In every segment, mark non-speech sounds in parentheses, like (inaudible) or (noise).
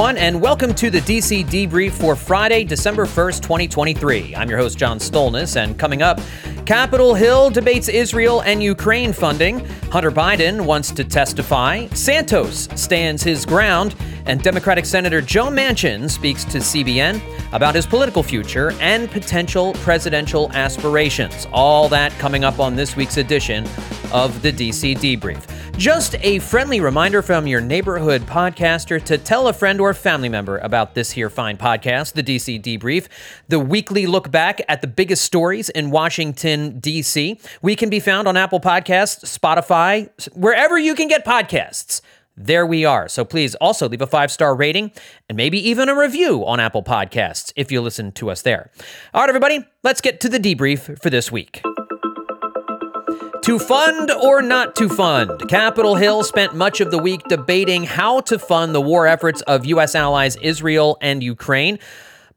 everyone, and welcome to the DC Debrief for Friday, December 1st, 2023. I'm your host, John Stolnis, and coming up, Capitol Hill debates Israel and Ukraine funding. Hunter Biden wants to testify. Santos stands his ground. And Democratic Senator Joe Manchin speaks to CBN about his political future and potential presidential aspirations. All that coming up on this week's edition of the DC Debrief. Just a friendly reminder from your neighborhood podcaster to tell a friend or family member about this here fine podcast, the DC Debrief, the weekly look back at the biggest stories in Washington, D.C. We can be found on Apple Podcasts, Spotify, wherever you can get podcasts there we are. So please also leave a five star rating and maybe even a review on Apple Podcasts if you listen to us there. All right, everybody, let's get to the debrief for this week. To fund or not to fund? Capitol Hill spent much of the week debating how to fund the war efforts of U.S. allies Israel and Ukraine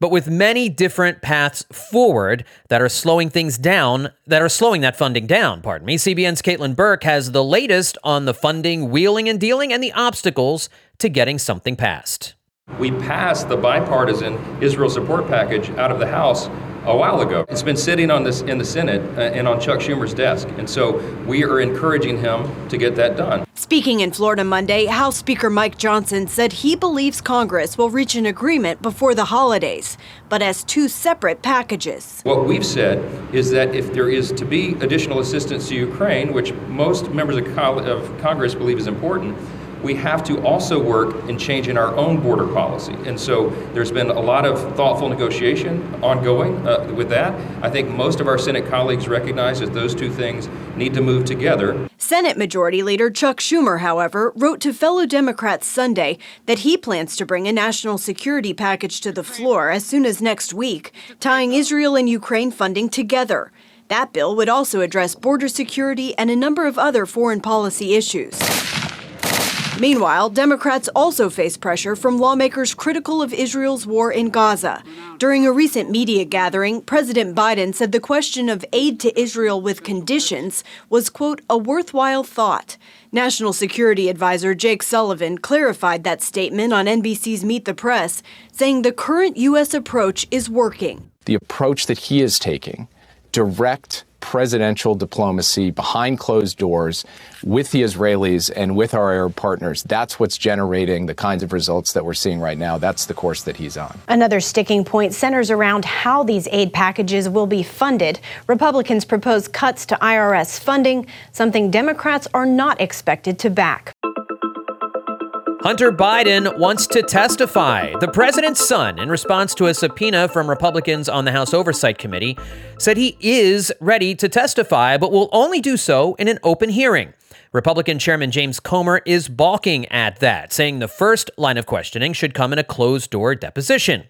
but with many different paths forward that are slowing things down, that are slowing that funding down, pardon me. CBN's Caitlin Burke has the latest on the funding, wheeling and dealing, and the obstacles to getting something passed. We passed the bipartisan Israel support package out of the House a while ago. It's been sitting on this in the Senate uh, and on Chuck Schumer's desk, and so we are encouraging him to get that done. Speaking in Florida Monday, House Speaker Mike Johnson said he believes Congress will reach an agreement before the holidays, but as two separate packages. What we've said is that if there is to be additional assistance to Ukraine, which most members of, of Congress believe is important, we have to also work in changing our own border policy. And so there's been a lot of thoughtful negotiation ongoing uh, with that. I think most of our Senate colleagues recognize that those two things need to move together. Senate Majority Leader Chuck Schumer, however, wrote to fellow Democrats Sunday that he plans to bring a national security package to the floor as soon as next week, tying Israel and Ukraine funding together. That bill would also address border security and a number of other foreign policy issues. Meanwhile, Democrats also face pressure from lawmakers critical of Israel's war in Gaza. During a recent media gathering, President Biden said the question of aid to Israel with conditions was, quote, a worthwhile thought. National Security Advisor Jake Sullivan clarified that statement on NBC's Meet the Press, saying the current U.S. approach is working. The approach that he is taking, direct presidential diplomacy behind closed doors with the Israelis and with our Arab partners. That's what's generating the kinds of results that we're seeing right now. That's the course that he's on. Another sticking point centers around how these aid packages will be funded. Republicans propose cuts to IRS funding, something Democrats are not expected to back. Hunter Biden wants to testify. The president's son, in response to a subpoena from Republicans on the House Oversight Committee, said he is ready to testify, but will only do so in an open hearing. Republican Chairman James Comer is balking at that, saying the first line of questioning should come in a closed door deposition.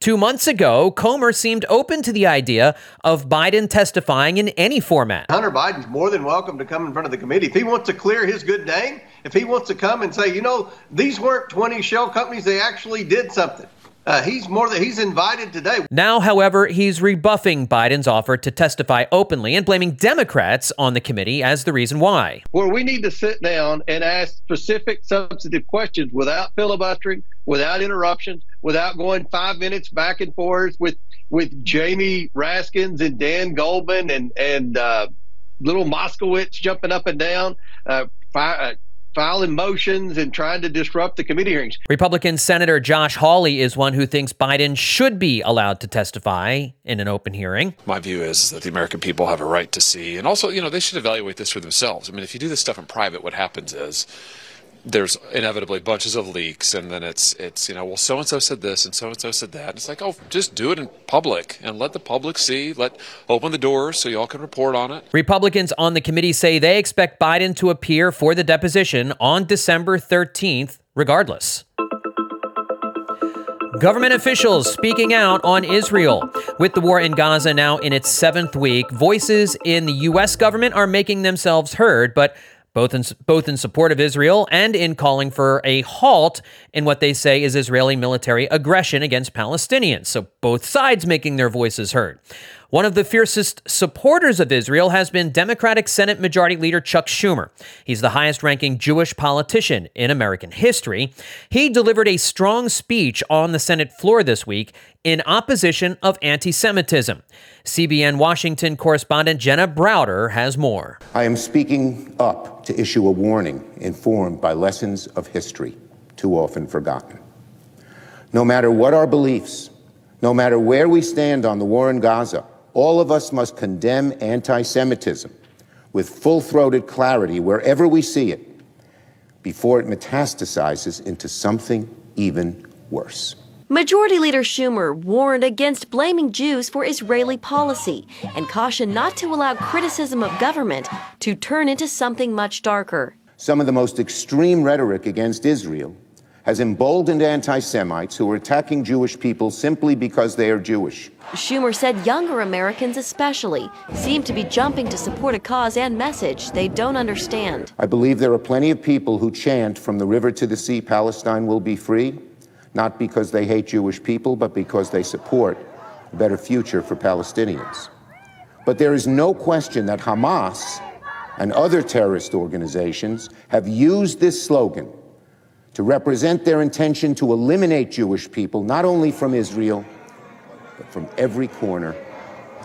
Two months ago, Comer seemed open to the idea of Biden testifying in any format. Hunter Biden's more than welcome to come in front of the committee. If he wants to clear his good name, if he wants to come and say, you know, these weren't 20 shell companies, they actually did something. Uh, he's more than he's invited today. Now, however, he's rebuffing Biden's offer to testify openly and blaming Democrats on the committee as the reason why. Well, we need to sit down and ask specific, substantive questions without filibustering, without interruptions, without going five minutes back and forth with with Jamie Raskins and Dan Goldman and and uh, little Moskowitz jumping up and down. Uh, fi- uh, filing motions and trying to disrupt the committee hearings. Republican Senator Josh Hawley is one who thinks Biden should be allowed to testify in an open hearing. My view is that the American people have a right to see, and also, you know, they should evaluate this for themselves. I mean, if you do this stuff in private, what happens is there's inevitably bunches of leaks and then it's it's you know well so and so said this and so and so said that it's like oh just do it in public and let the public see let open the doors so y'all can report on it republicans on the committee say they expect biden to appear for the deposition on december 13th regardless Government officials speaking out on Israel. With the war in Gaza now in its seventh week, voices in the U.S. government are making themselves heard, but both in, both in support of Israel and in calling for a halt in what they say is Israeli military aggression against Palestinians. So both sides making their voices heard. One of the fiercest supporters of Israel has been Democratic Senate Majority Leader Chuck Schumer. He's the highest ranking Jewish politician in American history. He delivered a strong speech on the Senate floor this week in opposition of anti Semitism. CBN Washington correspondent Jenna Browder has more. I am speaking up to issue a warning informed by lessons of history too often forgotten. No matter what our beliefs, no matter where we stand on the war in Gaza, all of us must condemn anti Semitism with full throated clarity wherever we see it before it metastasizes into something even worse. Majority Leader Schumer warned against blaming Jews for Israeli policy and cautioned not to allow criticism of government to turn into something much darker. Some of the most extreme rhetoric against Israel has emboldened anti Semites who are attacking Jewish people simply because they are Jewish. Schumer said younger Americans, especially, seem to be jumping to support a cause and message they don't understand. I believe there are plenty of people who chant from the river to the sea, Palestine will be free not because they hate Jewish people, but because they support a better future for Palestinians. But there is no question that Hamas and other terrorist organizations have used this slogan to represent their intention to eliminate Jewish people, not only from Israel, but from every corner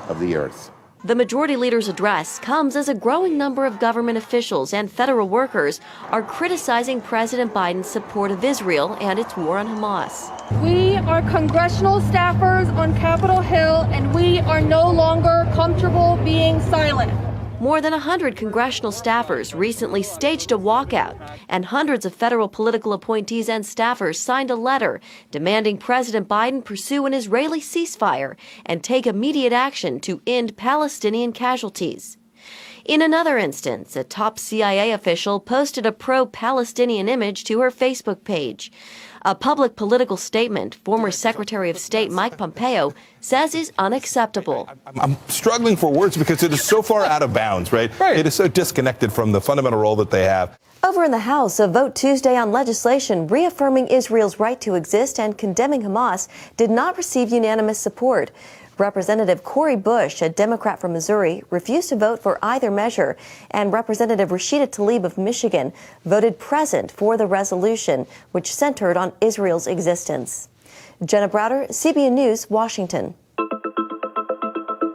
of the earth. The majority leader's address comes as a growing number of government officials and federal workers are criticizing President Biden's support of Israel and its war on Hamas. We are congressional staffers on Capitol Hill, and we are no longer comfortable being silent. More than 100 congressional staffers recently staged a walkout, and hundreds of federal political appointees and staffers signed a letter demanding President Biden pursue an Israeli ceasefire and take immediate action to end Palestinian casualties. In another instance, a top CIA official posted a pro Palestinian image to her Facebook page. A public political statement former Secretary of State Mike Pompeo says is unacceptable. I'm struggling for words because it is so far out of bounds, right? right? It is so disconnected from the fundamental role that they have. Over in the House, a vote Tuesday on legislation reaffirming Israel's right to exist and condemning Hamas did not receive unanimous support. Representative Cori Bush, a Democrat from Missouri, refused to vote for either measure, and Representative Rashida Tlaib of Michigan voted present for the resolution, which centered on Israel's existence. Jenna Browder, CBN News, Washington.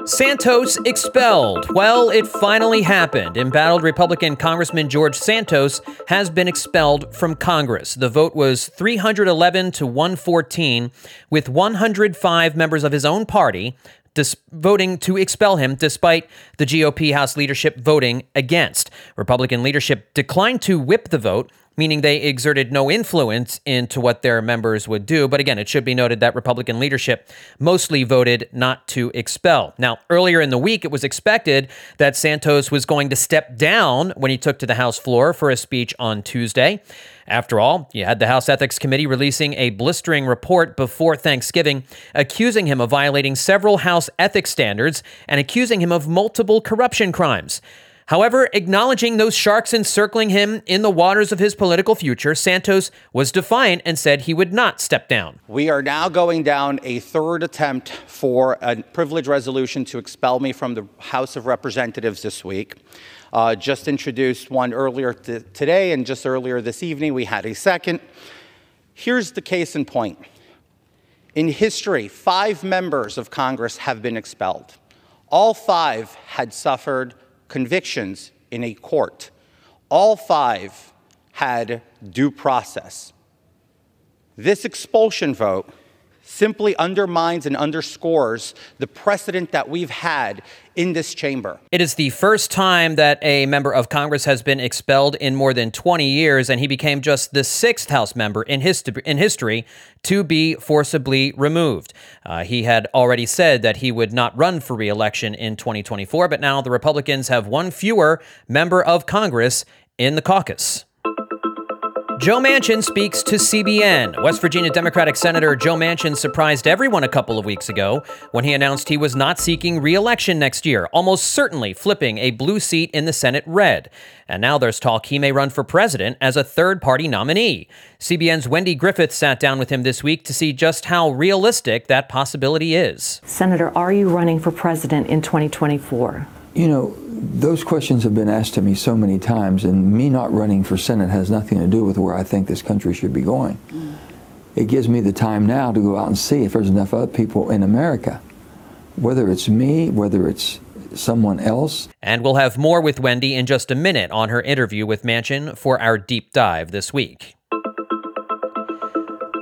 Santos expelled. Well, it finally happened. Embattled Republican Congressman George Santos has been expelled from Congress. The vote was 311 to 114, with 105 members of his own party dis- voting to expel him despite the GOP House leadership voting against. Republican leadership declined to whip the vote, meaning they exerted no influence into what their members would do. But again, it should be noted that Republican leadership mostly voted not to expel. Now, earlier in the week, it was expected that Santos was going to step down when he took to the House floor for a speech on Tuesday. After all, you had the House Ethics Committee releasing a blistering report before Thanksgiving accusing him of violating several House ethics standards and accusing him of multiple corruption crimes. However, acknowledging those sharks encircling him in the waters of his political future, Santos was defiant and said he would not step down. We are now going down a third attempt for a privilege resolution to expel me from the House of Representatives this week. Uh, just introduced one earlier today, and just earlier this evening, we had a second. Here's the case in point. In history, five members of Congress have been expelled. All five had suffered convictions in a court. All five had due process. This expulsion vote simply undermines and underscores the precedent that we've had in this chamber. It is the first time that a member of Congress has been expelled in more than 20 years, and he became just the sixth House member in, history, in history to be forcibly removed. Uh, he had already said that he would not run for reelection in 2024, but now the Republicans have one fewer member of Congress in the caucus. Joe Manchin speaks to CBN. West Virginia Democratic Senator Joe Manchin surprised everyone a couple of weeks ago when he announced he was not seeking re election next year, almost certainly flipping a blue seat in the Senate red. And now there's talk he may run for president as a third party nominee. CBN's Wendy Griffith sat down with him this week to see just how realistic that possibility is. Senator, are you running for president in 2024? You know, those questions have been asked to me so many times, and me not running for Senate has nothing to do with where I think this country should be going. Mm. It gives me the time now to go out and see if there's enough other people in America, whether it's me, whether it's someone else. And we'll have more with Wendy in just a minute on her interview with Manchin for our deep dive this week.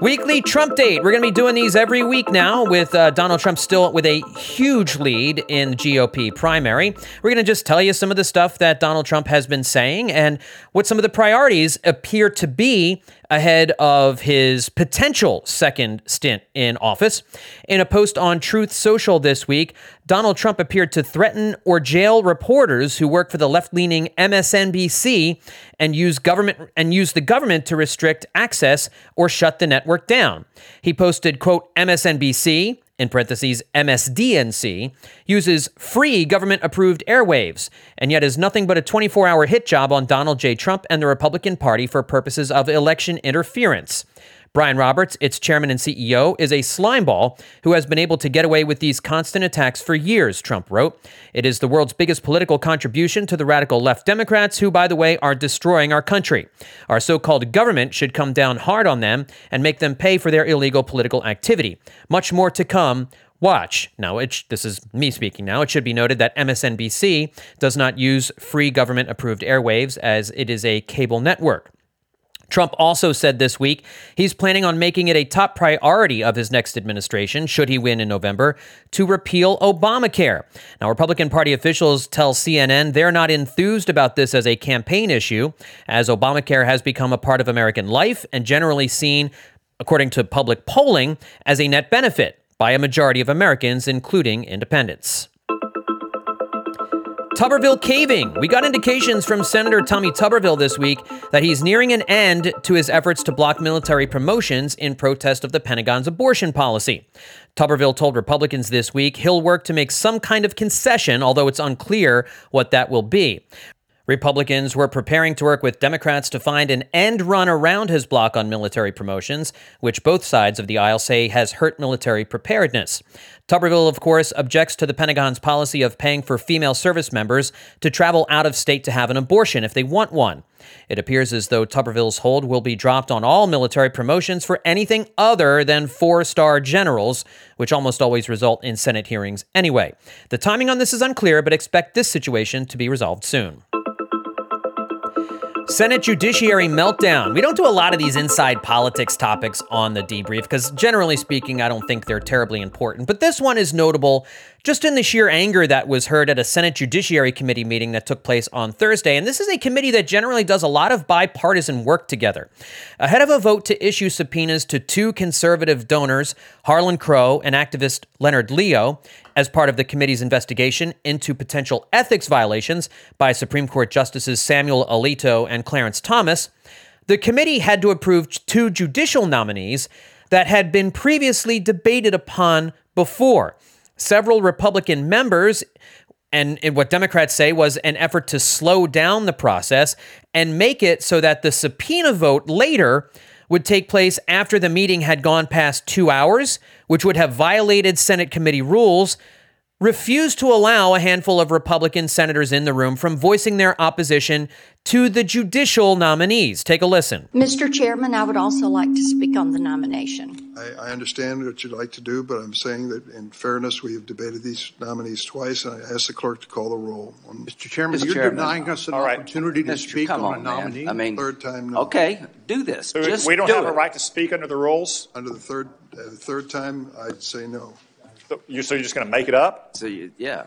Weekly Trump date. We're going to be doing these every week now with uh, Donald Trump still with a huge lead in the GOP primary. We're going to just tell you some of the stuff that Donald Trump has been saying and what some of the priorities appear to be ahead of his potential second stint in office. In a post on Truth Social this week, Donald Trump appeared to threaten or jail reporters who work for the left-leaning MSNBC and use government and use the government to restrict access or shut the network down. He posted, quote, MSNBC in parentheses MSDNC, uses free government approved airwaves, and yet is nothing but a 24 hour hit job on Donald J. Trump and the Republican Party for purposes of election interference. Brian Roberts, its chairman and CEO, is a slimeball who has been able to get away with these constant attacks for years, Trump wrote. It is the world's biggest political contribution to the radical left Democrats, who, by the way, are destroying our country. Our so called government should come down hard on them and make them pay for their illegal political activity. Much more to come. Watch. Now, it, this is me speaking now. It should be noted that MSNBC does not use free government approved airwaves as it is a cable network. Trump also said this week he's planning on making it a top priority of his next administration, should he win in November, to repeal Obamacare. Now, Republican Party officials tell CNN they're not enthused about this as a campaign issue, as Obamacare has become a part of American life and generally seen, according to public polling, as a net benefit by a majority of Americans, including independents. Tuberville caving. We got indications from Senator Tommy Tuberville this week that he's nearing an end to his efforts to block military promotions in protest of the Pentagon's abortion policy. Tuberville told Republicans this week he'll work to make some kind of concession, although it's unclear what that will be. Republicans were preparing to work with Democrats to find an end run around his block on military promotions, which both sides of the aisle say has hurt military preparedness. Tuberville, of course, objects to the Pentagon's policy of paying for female service members to travel out of state to have an abortion if they want one. It appears as though Tuberville's hold will be dropped on all military promotions for anything other than four star generals, which almost always result in Senate hearings anyway. The timing on this is unclear, but expect this situation to be resolved soon. Senate Judiciary meltdown. We don't do a lot of these inside politics topics on the debrief because, generally speaking, I don't think they're terribly important. But this one is notable just in the sheer anger that was heard at a Senate Judiciary Committee meeting that took place on Thursday. And this is a committee that generally does a lot of bipartisan work together. Ahead of a vote to issue subpoenas to two conservative donors, Harlan Crow and activist Leonard Leo, as part of the committee's investigation into potential ethics violations by Supreme Court Justices Samuel Alito and Clarence Thomas, the committee had to approve two judicial nominees that had been previously debated upon before. Several Republican members, and, and, what Democrats say was an effort to slow down the process and make it so that the subpoena vote later would take place after the meeting had gone past two hours, which would have violated Senate committee rules refused to allow a handful of Republican senators in the room from voicing their opposition to the judicial nominees. Take a listen. Mr. Chairman, I would also like to speak on the nomination. I, I, understand what you'd like to do, but I'm saying that in fairness, we have debated these nominees twice, and I ask the clerk to call the roll. Mr. Chairman, Mr. you're Chairman. denying us an right. opportunity to Mr. speak on, on a nominee. Man. I mean, third time. No. Okay, do this. Just we don't do have it. a right to speak under the rules. Under the third, uh, the third time, I'd say no. So, you, so you're just going to make it up? So you, yeah.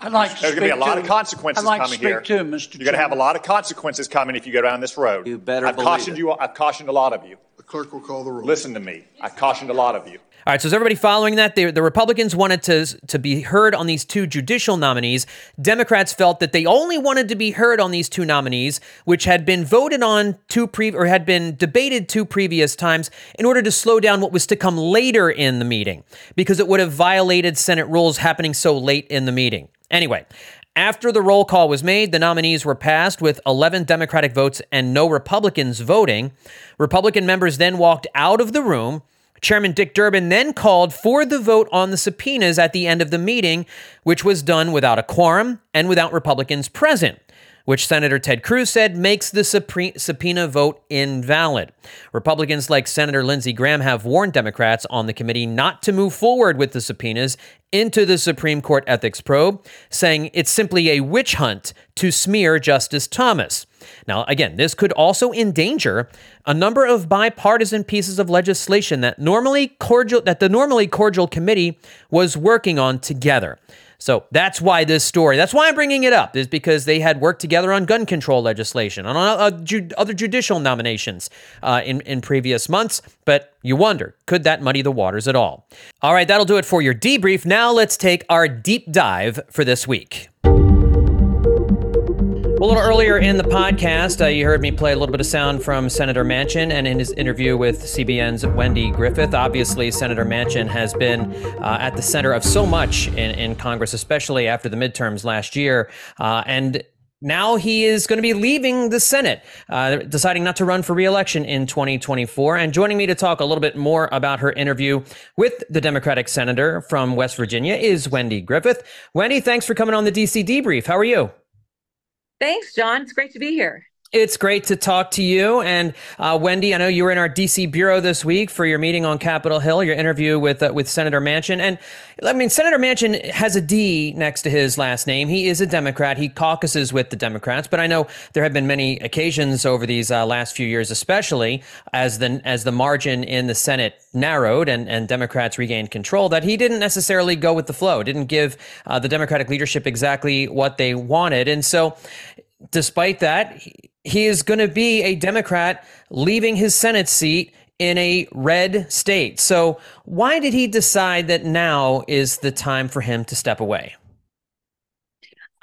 I'd like to There's going to be a lot of consequences I'd like coming to speak here. Too, Mr. You're going to have a lot of consequences coming if you go down this road. You better I've believe cautioned it. you. I've cautioned a lot of you. The clerk will call the roll. Listen to me. I cautioned a lot of you. All right, so is everybody following that? The, the Republicans wanted to, to be heard on these two judicial nominees. Democrats felt that they only wanted to be heard on these two nominees, which had been voted on two pre or had been debated two previous times in order to slow down what was to come later in the meeting, because it would have violated Senate rules happening so late in the meeting. Anyway, after the roll call was made, the nominees were passed with 11 Democratic votes and no Republicans voting. Republican members then walked out of the room Chairman Dick Durbin then called for the vote on the subpoenas at the end of the meeting, which was done without a quorum and without Republicans present which Senator Ted Cruz said makes the subpoena vote invalid. Republicans like Senator Lindsey Graham have warned Democrats on the committee not to move forward with the subpoenas into the Supreme Court ethics probe, saying it's simply a witch hunt to smear Justice Thomas. Now, again, this could also endanger a number of bipartisan pieces of legislation that normally cordial that the normally cordial committee was working on together. So that's why this story, that's why I'm bringing it up, is because they had worked together on gun control legislation, on uh, other judicial nominations uh, in, in previous months. But you wonder, could that muddy the waters at all? All right, that'll do it for your debrief. Now let's take our deep dive for this week. A little earlier in the podcast, uh, you heard me play a little bit of sound from Senator Manchin and in his interview with CBN's Wendy Griffith. Obviously, Senator Manchin has been uh, at the center of so much in, in Congress, especially after the midterms last year. Uh, and now he is going to be leaving the Senate, uh, deciding not to run for reelection in 2024. And joining me to talk a little bit more about her interview with the Democratic senator from West Virginia is Wendy Griffith. Wendy, thanks for coming on the DC Debrief. How are you? Thanks, John. It's great to be here. It's great to talk to you. And uh, Wendy, I know you were in our DC bureau this week for your meeting on Capitol Hill, your interview with uh, with Senator Manchin. And I mean, Senator Manchin has a D next to his last name. He is a Democrat. He caucuses with the Democrats. But I know there have been many occasions over these uh, last few years, especially as the as the margin in the Senate narrowed and, and Democrats regained control, that he didn't necessarily go with the flow, didn't give uh, the Democratic leadership exactly what they wanted. And so, despite that, he is going to be a Democrat leaving his Senate seat in a red state. So, why did he decide that now is the time for him to step away?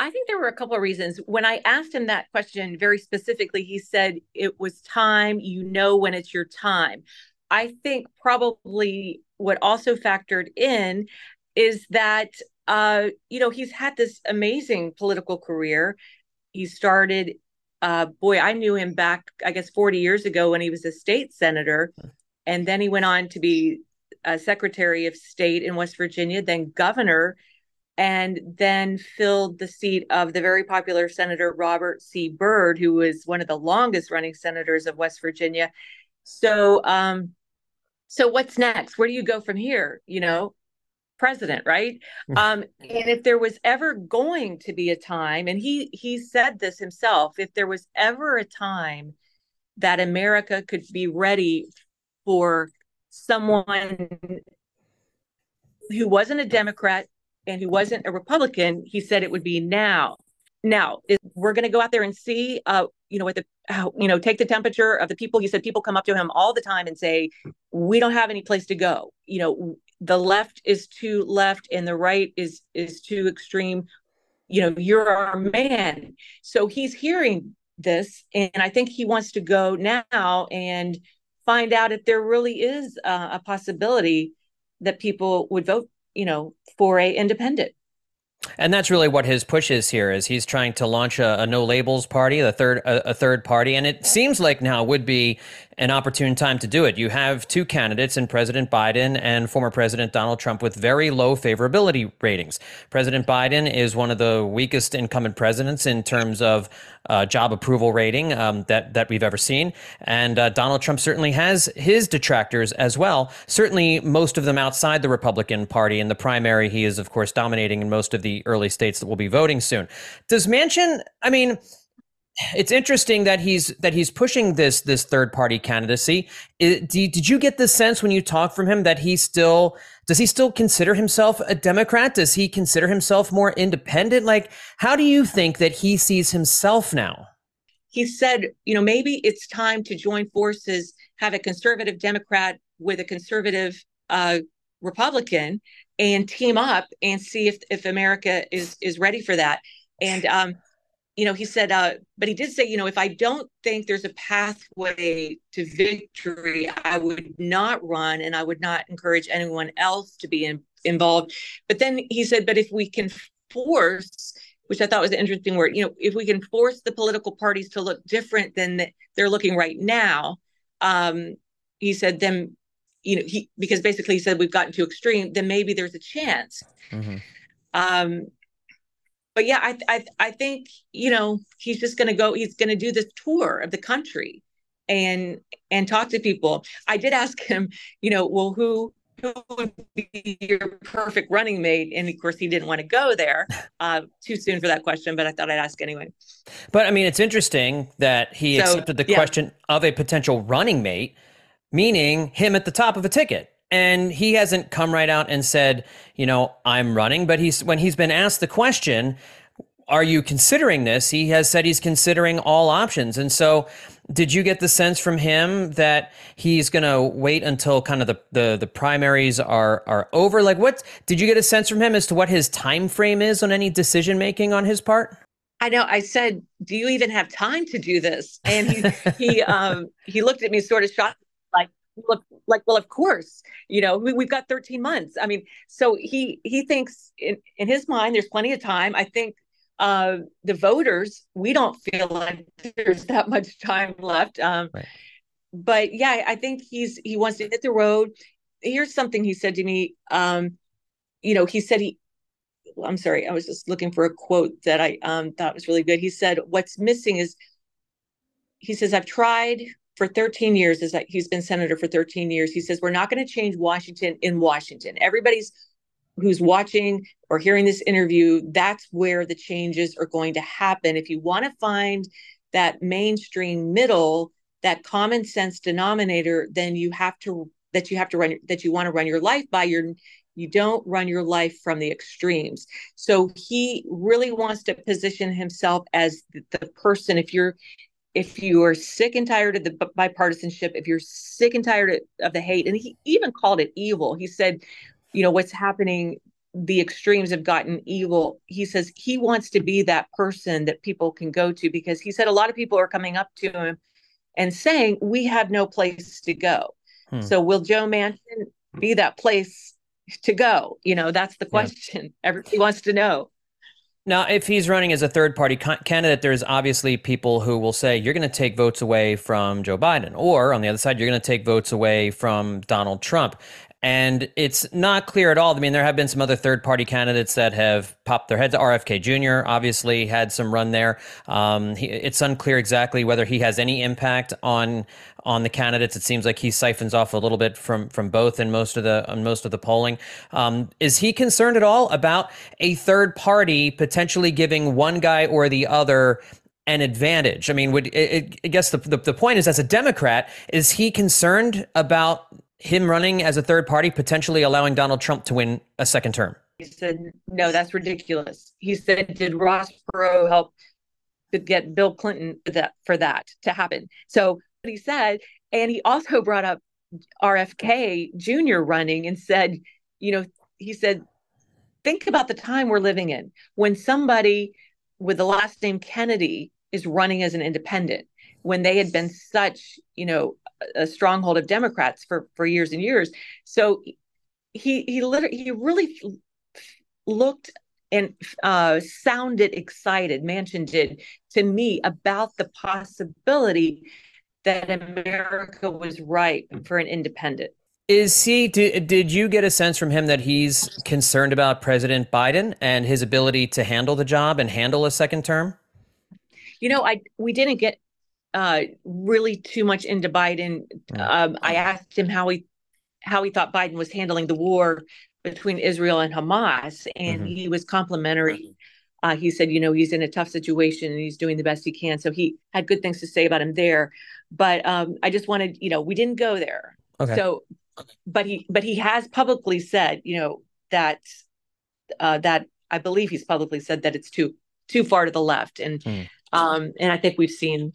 I think there were a couple of reasons. When I asked him that question very specifically, he said it was time, you know, when it's your time. I think probably what also factored in is that, uh, you know, he's had this amazing political career. He started uh, boy, I knew him back, I guess, 40 years ago when he was a state senator. And then he went on to be a Secretary of State in West Virginia, then governor, and then filled the seat of the very popular Senator Robert C. Byrd, who was one of the longest running senators of West Virginia. So, um, so what's next? Where do you go from here? You know, president, right? Mm. Um, and if there was ever going to be a time, and he he said this himself, if there was ever a time that America could be ready for someone who wasn't a Democrat and who wasn't a Republican, he said it would be now. Now we're going to go out there and see, uh, you know, what the, how, you know, take the temperature of the people. He said people come up to him all the time and say, "We don't have any place to go." You know, the left is too left and the right is is too extreme. You know you're our man. So he's hearing this and i think he wants to go now and find out if there really is uh, a possibility that people would vote you know for a independent. And that's really what his push is here is he's trying to launch a, a no labels party a third a, a, third party. And it seems like now would be an opportune time to do it. You have two candidates in President Biden and former President Donald Trump with very low favorability ratings. President Biden is one of the weakest incumbent presidents in terms of uh, job approval rating um, that that we've ever seen, and uh, Donald Trump certainly has his detractors as well. Certainly, most of them outside the Republican Party. In the primary, he is of course dominating in most of the early states that will be voting soon. Does Manchin? I mean it's interesting that he's that he's pushing this this third party candidacy. It, did, you get the sense when you talk from him that he still does he still consider himself a Democrat? Does he consider himself more independent? Like, how do you think that he sees himself now? He said, you know, maybe it's time to join forces, have a conservative Democrat with a conservative uh, Republican and team up and see if if America is is ready for that. And um, you know, he said, uh, but he did say, you know, if I don't think there's a pathway to victory, I would not run, and I would not encourage anyone else to be in, involved. But then he said, but if we can force which I thought was an interesting word. You know, if we can force the political parties to look different than they're looking right now, um, he said, then you know, he because basically he said we've gotten too extreme, then maybe there's a chance. Mm-hmm. Um, but yeah, I I I think you know he's just going to go. He's going to do this tour of the country and and talk to people. I did ask him, you know, well, who who would be your perfect running mate? And of course, he didn't want to go there. (laughs) Uh, too soon for that question, but I thought I'd ask anyway. But I mean, it's interesting that he so, accepted the yeah. question of a potential running mate meaning him at the top of a ticket. And he hasn't come right out and said, you know, I'm running. But he's when he's been asked the question, are you considering this? He has said he's considering all options. And so, did you get the sense from him that he's going to wait until kind of the, the the primaries are are over? Like, what did you get a sense from him as to what his time frame is on any decision making on his part? I know. I said, "Do you even have time to do this?" And he he (laughs) um he looked at me sort of shocked look like well of course you know we, have got 13 months. I mean so he he thinks in, in his mind there's plenty of time. I think uh the voters we don't feel like there's that much time left. Um right. but yeah i think he's he wants to hit the road. Here's something he said to me um you know he said he i'm sorry i was just looking for a quote that i um thought was really good. He said what's missing is he says i've tried for 13 years is that he's been senator for 13 years. He says we're not going to change Washington in Washington. Everybody's who's watching or hearing this interview, that's where the changes are going to happen. If you want to find that mainstream middle, that common sense denominator, then you have to that you have to run that you want to run your life by your you don't run your life from the extremes so he really wants to position himself as the, person if you're if you are sick and tired of the bipartisanship, if you're sick and tired of the hate, and he even called it evil, he said, you know, what's happening, the extremes have gotten evil. He says he wants to be that person that people can go to because he said a lot of people are coming up to him and saying, we have no place to go. Hmm. So will Joe Manchin be that place to go? You know, that's the question yeah. everybody wants to know. Now, if he's running as a third party candidate, there's obviously people who will say you're going to take votes away from Joe Biden, or on the other side, you're going to take votes away from Donald Trump. And it's not clear at all. I mean, there have been some other third party candidates that have popped their heads. RFK Jr. obviously had some run there. Um, he, it's unclear exactly whether he has any impact on on the candidates. It seems like he siphons off a little bit from from both in most of the on most of the polling. Um, is he concerned at all about a third party potentially giving one guy or the other an advantage? I mean, would it, it, I guess the, the the point is, as a Democrat, is he concerned about him running as a third party potentially allowing Donald Trump to win a second term? He said, no, that's ridiculous. He said, did Ross Perot help to get Bill Clinton for that, for that to happen? So he said, and he also brought up RFK Jr. running and said, you know, he said, think about the time we're living in when somebody with the last name Kennedy is running as an independent when they had been such, you know, a stronghold of Democrats for for years and years. So he he literally he really looked and uh, sounded excited. Manchin did to me about the possibility that America was ripe for an independent. Is he? Did, did you get a sense from him that he's concerned about President Biden and his ability to handle the job and handle a second term? You know, I we didn't get uh, really too much into Biden. Um, I asked him how he how he thought Biden was handling the war between Israel and Hamas, and mm-hmm. he was complimentary. Uh, he said, you know, he's in a tough situation and he's doing the best he can. So he had good things to say about him there. But um, I just wanted, you know, we didn't go there. Okay. So, but he, but he has publicly said, you know, that uh, that I believe he's publicly said that it's too too far to the left, and mm. um, and I think we've seen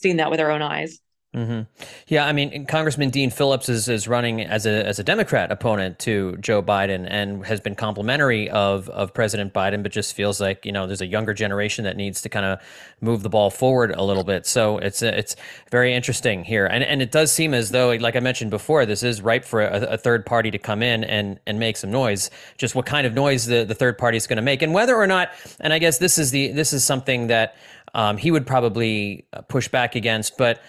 seen that with our own eyes. Mm-hmm. Yeah, I mean, Congressman Dean Phillips is, is running as a as a Democrat opponent to Joe Biden and has been complimentary of of President Biden, but just feels like you know there's a younger generation that needs to kind of move the ball forward a little bit. So it's it's very interesting here, and and it does seem as though, like I mentioned before, this is ripe for a, a third party to come in and and make some noise. Just what kind of noise the the third party is going to make, and whether or not, and I guess this is the this is something that um, he would probably push back against, but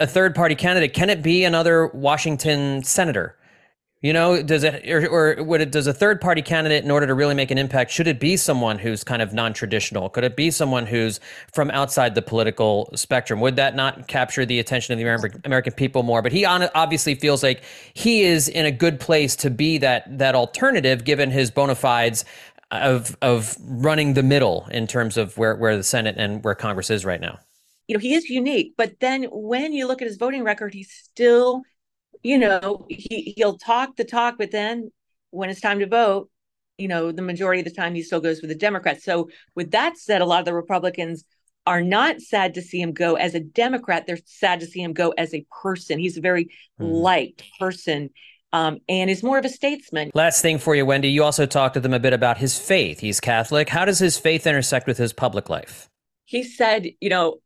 a third party candidate? Can it be another Washington senator? You know, does it or, or would it does a third party candidate in order to really make an impact? Should it be someone who's kind of non traditional? Could it be someone who's from outside the political spectrum? Would that not capture the attention of the American American people more? But he obviously feels like he is in a good place to be that that alternative, given his bona fides of of running the middle in terms of where where the Senate and where Congress is right now you know, he is unique. But then when you look at his voting record, he's still, you know, he he'll talk the talk, but then when it's time to vote, you know, the majority of the time he still goes with the Democrats. So with that said, a lot of the Republicans are not sad to see him go as a Democrat. They're sad to see him go as a person. He's a very mm. liked person. Um, and is more of a statesman. Last thing for you, Wendy. You also talked to them a bit about his faith. He's Catholic. How does his faith intersect with his public life? He said, you know,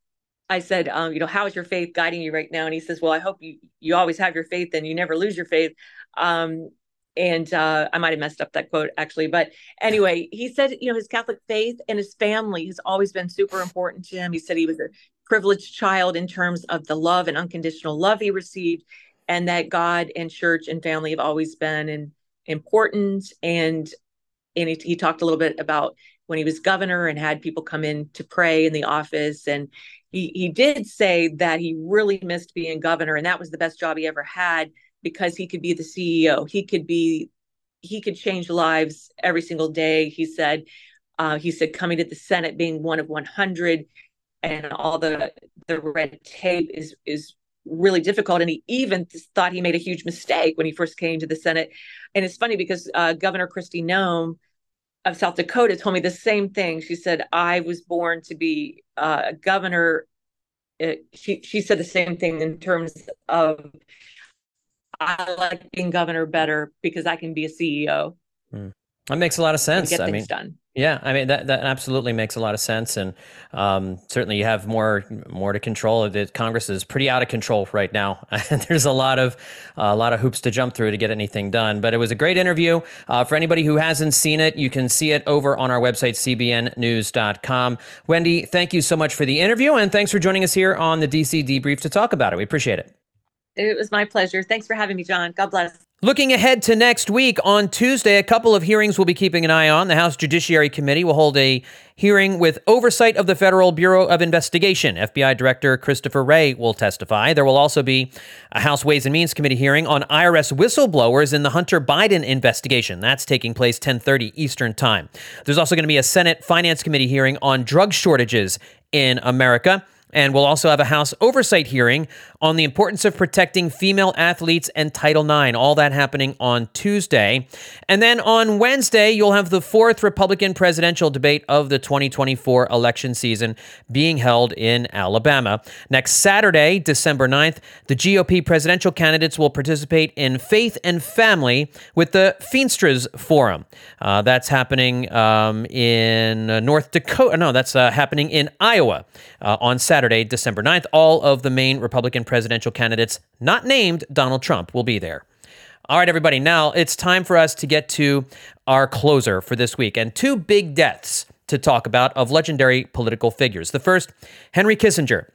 I said, um, you know, how is your faith guiding you right now? And he says, well, I hope you you always have your faith and you never lose your faith. Um, and uh, I might have messed up that quote actually, but anyway, he said, you know, his Catholic faith and his family has always been super important to him. He said he was a privileged child in terms of the love and unconditional love he received, and that God and church and family have always been important. And and he, he talked a little bit about when he was governor and had people come in to pray in the office and he he did say that he really missed being governor and that was the best job he ever had because he could be the CEO. He could be he could change lives every single day. He said uh, he said coming to the Senate being one of 100 and all the the red tape is is really difficult and he even thought he made a huge mistake when he first came to the Senate. And it's funny because uh, Governor Kristi Noem of South Dakota told me the same thing. She said, I was born to be uh, a governor. It, she, she said the same thing in terms of I like being governor better because I can be a CEO. Mm. That makes a lot of sense. Get I things mean, done. Yeah, I mean that that absolutely makes a lot of sense, and um, certainly you have more more to control. The Congress is pretty out of control right now. (laughs) There's a lot of uh, a lot of hoops to jump through to get anything done. But it was a great interview. Uh, for anybody who hasn't seen it, you can see it over on our website cbnnews.com. Wendy, thank you so much for the interview, and thanks for joining us here on the DC Debrief to talk about it. We appreciate it. It was my pleasure. Thanks for having me, John. God bless. Looking ahead to next week, on Tuesday, a couple of hearings we'll be keeping an eye on. The House Judiciary Committee will hold a hearing with oversight of the Federal Bureau of Investigation. FBI Director Christopher Wray will testify. There will also be a House Ways and Means Committee hearing on IRS whistleblowers in the Hunter Biden investigation. That's taking place 10:30 Eastern Time. There's also going to be a Senate Finance Committee hearing on drug shortages in America. And we'll also have a House oversight hearing on the importance of protecting female athletes and Title IX. All that happening on Tuesday. And then on Wednesday, you'll have the fourth Republican presidential debate of the 2024 election season being held in Alabama. Next Saturday, December 9th, the GOP presidential candidates will participate in Faith and Family with the Feenstra Forum. Uh, that's happening um, in North Dakota. No, that's uh, happening in Iowa uh, on Saturday, December 9th. All of the main Republican presidential candidates not named Donald Trump will be there. All right, everybody, now it's time for us to get to our closer for this week and two big deaths to talk about of legendary political figures. The first, Henry Kissinger.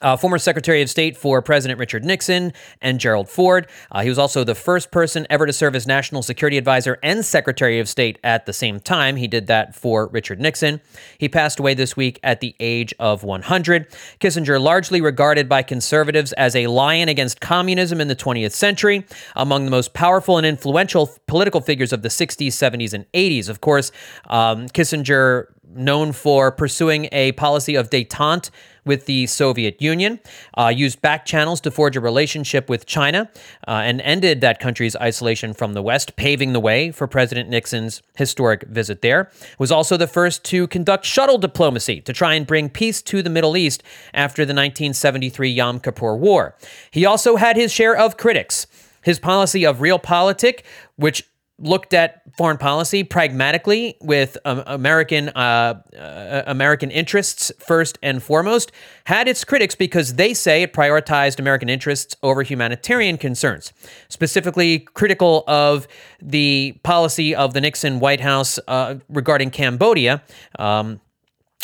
Uh, former Secretary of State for President Richard Nixon and Gerald Ford. Uh, he was also the first person ever to serve as National Security Advisor and Secretary of State at the same time. He did that for Richard Nixon. He passed away this week at the age of 100. Kissinger, largely regarded by conservatives as a lion against communism in the 20th century, among the most powerful and influential political figures of the 60s, 70s, and 80s. Of course, um, Kissinger known for pursuing a policy of detente with the Soviet Union, uh, used back channels to forge a relationship with China, uh, and ended that country's isolation from the West, paving the way for President Nixon's historic visit there. Was also the first to conduct shuttle diplomacy to try and bring peace to the Middle East after the 1973 Yom Kippur War. He also had his share of critics. His policy of real realpolitik, which looked at foreign policy pragmatically with um, American uh, uh, American interests first and foremost, had its critics because they say it prioritized American interests over humanitarian concerns. Specifically, critical of the policy of the Nixon White House uh, regarding Cambodia. Um,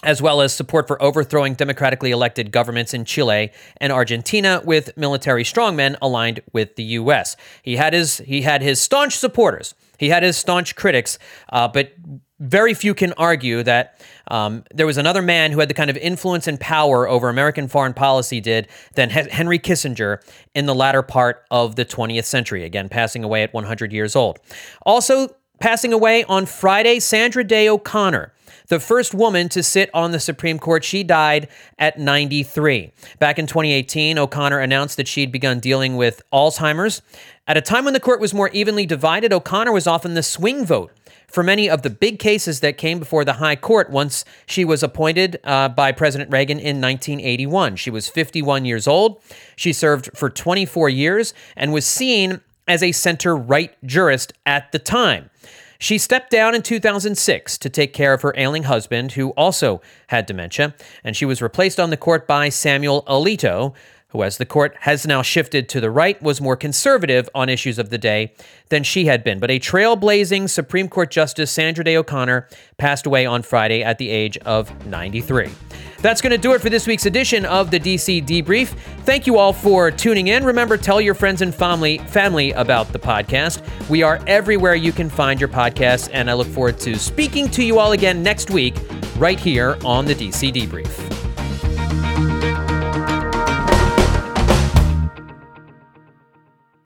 as well as support for overthrowing democratically elected governments in Chile and Argentina with military strongmen aligned with the US. He had his he had his staunch supporters he had his staunch critics, uh, but very few can argue that um, there was another man who had the kind of influence and power over American foreign policy did than Henry Kissinger in the latter part of the 20th century, again, passing away at 100 years old. Also, passing away on Friday, Sandra Day O'Connor the first woman to sit on the Supreme Court. She died at 93. Back in 2018, O'Connor announced that she'd begun dealing with Alzheimer's. At a time when the court was more evenly divided, O'Connor was often the swing vote for many of the big cases that came before the High Court once she was appointed uh, by President Reagan in 1981. She was 51 years old. She served for 24 years and was seen as a center right jurist at the time. She stepped down in 2006 to take care of her ailing husband, who also had dementia, and she was replaced on the court by Samuel Alito, who, as the court has now shifted to the right, was more conservative on issues of the day than she had been. But a trailblazing Supreme Court Justice Sandra Day O'Connor passed away on Friday at the age of 93. That's going to do it for this week's edition of the DC Debrief. Thank you all for tuning in. Remember, tell your friends and family family about the podcast. We are everywhere you can find your podcasts, and I look forward to speaking to you all again next week, right here on the DC Debrief.